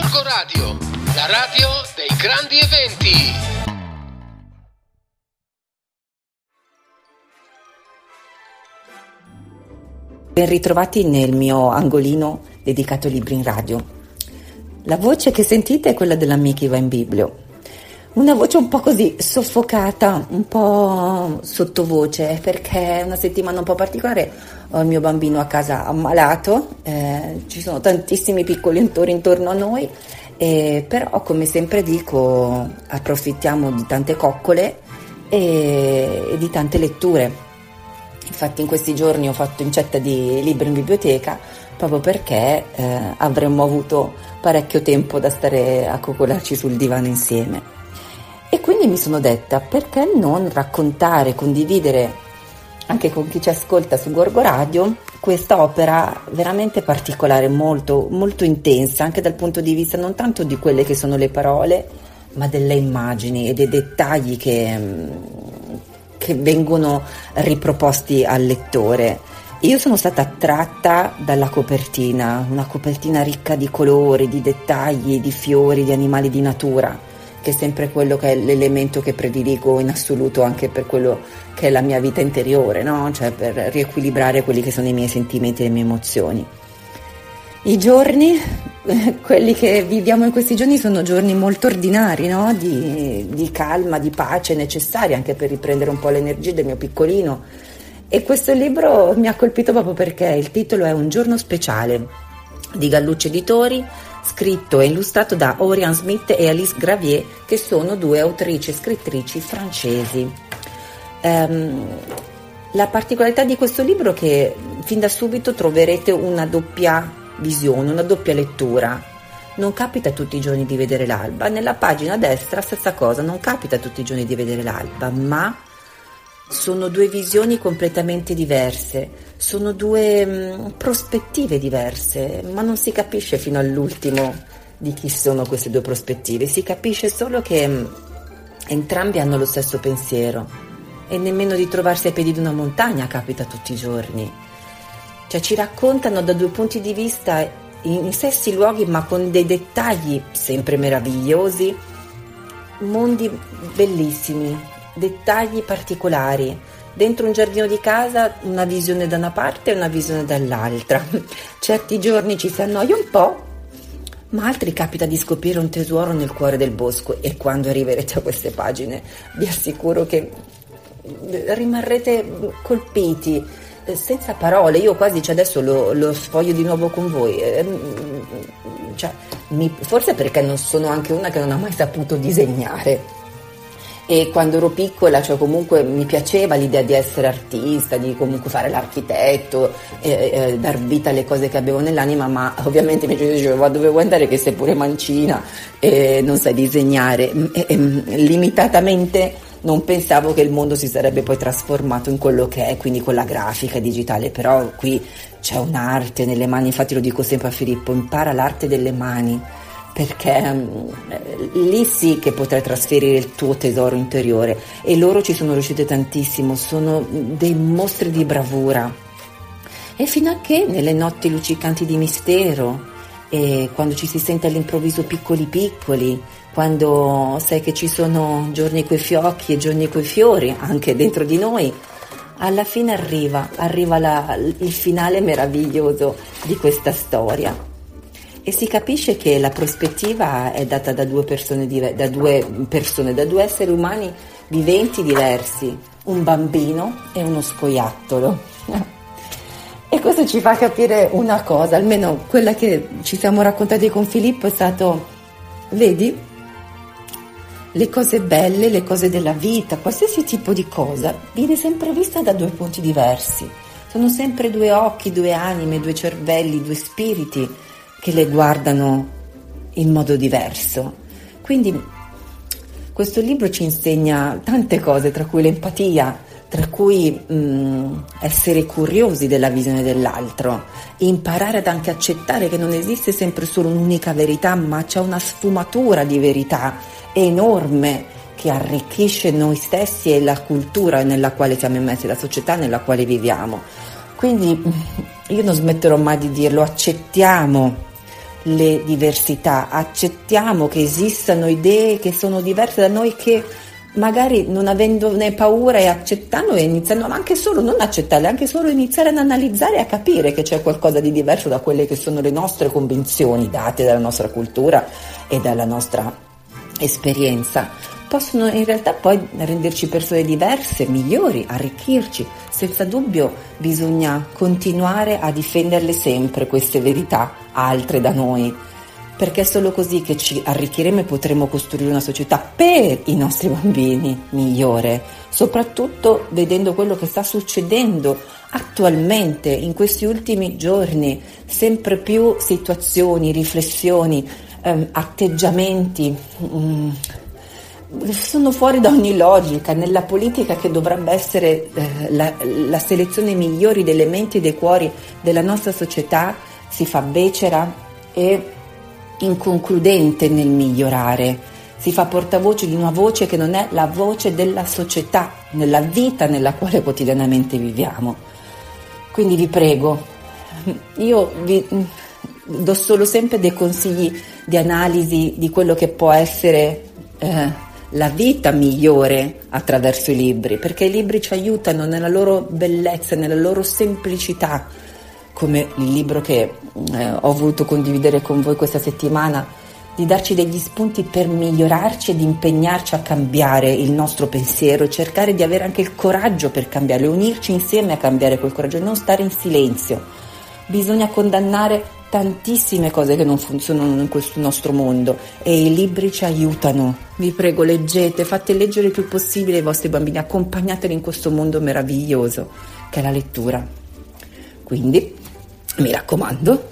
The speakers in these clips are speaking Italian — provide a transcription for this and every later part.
Gorgo Radio, la radio dei grandi eventi. Ben ritrovati nel mio angolino dedicato ai libri in radio. La voce che sentite è quella dell'amica Iva in Biblio. Una voce un po' così soffocata, un po' sottovoce, perché è una settimana un po' particolare. Ho il mio bambino a casa ammalato, eh, ci sono tantissimi piccoli entori intorno a noi, eh, però come sempre dico approfittiamo di tante coccole e, e di tante letture Infatti in questi giorni ho fatto incetta di libri in biblioteca proprio perché eh, avremmo avuto parecchio tempo da stare a coccolarci sul divano insieme. E quindi mi sono detta perché non raccontare, condividere anche con chi ci ascolta su Gorgo Radio questa opera veramente particolare, molto, molto intensa, anche dal punto di vista non tanto di quelle che sono le parole, ma delle immagini e dei dettagli che, mm, che vengono riproposti al lettore. Io sono stata attratta dalla copertina, una copertina ricca di colori, di dettagli, di fiori, di animali di natura, che è sempre quello che è l'elemento che prediligo in assoluto anche per quello che è la mia vita interiore, no? cioè per riequilibrare quelli che sono i miei sentimenti e le mie emozioni. I giorni, quelli che viviamo in questi giorni, sono giorni molto ordinari, no? di, di, calma, di pace necessari anche per riprendere un po' l'energia del mio piccolino. E questo libro mi ha colpito proprio perché il titolo è Un giorno speciale di Gallucci Editori, scritto e illustrato da Orian Smith e Alice Gravier, che sono due autrici e scrittrici francesi. Um, la particolarità di questo libro è che fin da subito troverete una doppia visione, una doppia lettura. Non capita tutti i giorni di vedere l'alba. Nella pagina destra stessa cosa, non capita tutti i giorni di vedere l'alba, ma sono due visioni completamente diverse, sono due mh, mm, prospettive diverse, ma non si capisce fino all'ultimo di chi sono queste due prospettive, si capisce solo che mh, mm, entrambi hanno lo stesso pensiero. E nemmeno di trovarsi ai piedi di una montagna capita tutti i giorni. Cioè ci raccontano da due punti di vista in stessi luoghi ma con dei dettagli sempre meravigliosi, mondi bellissimi, dettagli particolari. Dentro un giardino di casa una visione da una parte e una visione dall'altra. Certi giorni ci si annoia un po', ma altri capita di scoprire un tesoro nel cuore del bosco e quando arriverete a queste pagine vi assicuro che rimarrete colpiti eh, senza parole, io quasi cioè adesso lo, lo, sfoglio di nuovo con voi, eh, cioè, mi, forse perché non sono anche una che non ha mai saputo disegnare. E quando ero piccola, cioè comunque mi piaceva l'idea di essere artista, di comunque fare l'architetto, eh, eh, dar vita alle cose che avevo nell'anima, ma ovviamente mi diceva dove vuoi andare che sei pure mancina e non sai disegnare. E, e, limitatamente non pensavo che il mondo si sarebbe poi trasformato in quello che è, quindi con la grafica digitale, però qui c'è un'arte nelle mani, infatti lo dico sempre a Filippo, impara l'arte delle mani, perché um, lì sì che potrai trasferire il tuo tesoro interiore e loro ci sono riuscite tantissimo, sono dei mostri di bravura. E fino a che nelle notti luccicanti di mistero, e quando ci si sente all'improvviso piccoli piccoli, quando sai che ci sono giorni coi fiocchi e giorni coi fiori anche dentro di noi, alla fine arriva, arriva la, il finale meraviglioso di questa storia. E si capisce che la prospettiva è data da due persone, da due, persone, da due esseri umani viventi diversi, un bambino e uno scoiattolo. E questo ci fa capire una cosa, almeno quella che ci siamo raccontati con Filippo è stato, vedi, le cose belle, le cose della vita, qualsiasi tipo di cosa, viene sempre vista da due punti diversi. Sono sempre due occhi, due anime, due cervelli, due spiriti che le guardano in modo diverso. Quindi questo libro ci insegna tante cose, tra cui l'empatia, tra cui mh, essere curiosi della visione dell'altro, imparare ad anche accettare che non esiste sempre solo un'unica verità, ma c'è una sfumatura di verità enorme che arricchisce noi stessi e la cultura nella quale siamo immessi, la società nella quale viviamo. Quindi io non smetterò mai di dirlo, accettiamo le diversità, accettiamo che esistano idee che sono diverse da noi che magari non avendone paura e accettando e iniziando, ma anche solo non accettarle, anche solo iniziare ad analizzare e a capire che c'è qualcosa di diverso da quelle che sono le nostre convinzioni date dalla nostra cultura e dalla nostra esperienza, possono in realtà poi renderci persone diverse, migliori, arricchirci. Senza dubbio bisogna continuare a difenderle sempre queste verità altre da noi perché è solo così che ci arricchiremo e potremo costruire una società per i nostri bambini migliore, soprattutto vedendo quello che sta succedendo attualmente in questi ultimi giorni, sempre più situazioni, riflessioni, ehm, atteggiamenti. Mm, sono fuori da ogni logica, nella politica che dovrebbe essere eh, la, la selezione migliore delle menti e dei cuori della nostra società si fa becera e inconcludente nel migliorare, si fa portavoce di una voce che non è la voce della società, nella vita nella quale quotidianamente viviamo. Quindi vi prego, io vi do solo sempre dei consigli di analisi di quello che può essere eh, la vita migliore attraverso i libri, perché i libri ci aiutano nella loro bellezza, nella loro semplicità come il libro che eh, ho voluto condividere con voi questa settimana, di darci degli spunti per migliorarci ed impegnarci a cambiare il nostro pensiero e cercare di avere anche il coraggio per cambiarlo, unirci insieme a cambiare quel coraggio e non stare in silenzio. Bisogna condannare tantissime cose che non funzionano in questo nostro mondo e i libri ci aiutano. Vi prego, leggete, fate leggere il più possibile i vostri bambini, accompagnateli in questo mondo meraviglioso che è la lettura. Quindi mi raccomando,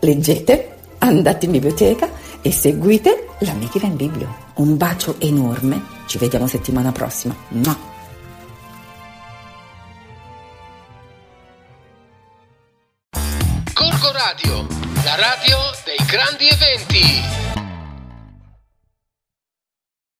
leggete, andate in biblioteca e seguite l'Amica in Biblio. Un bacio enorme, ci vediamo settimana prossima. No. Radio dei grandi eventi.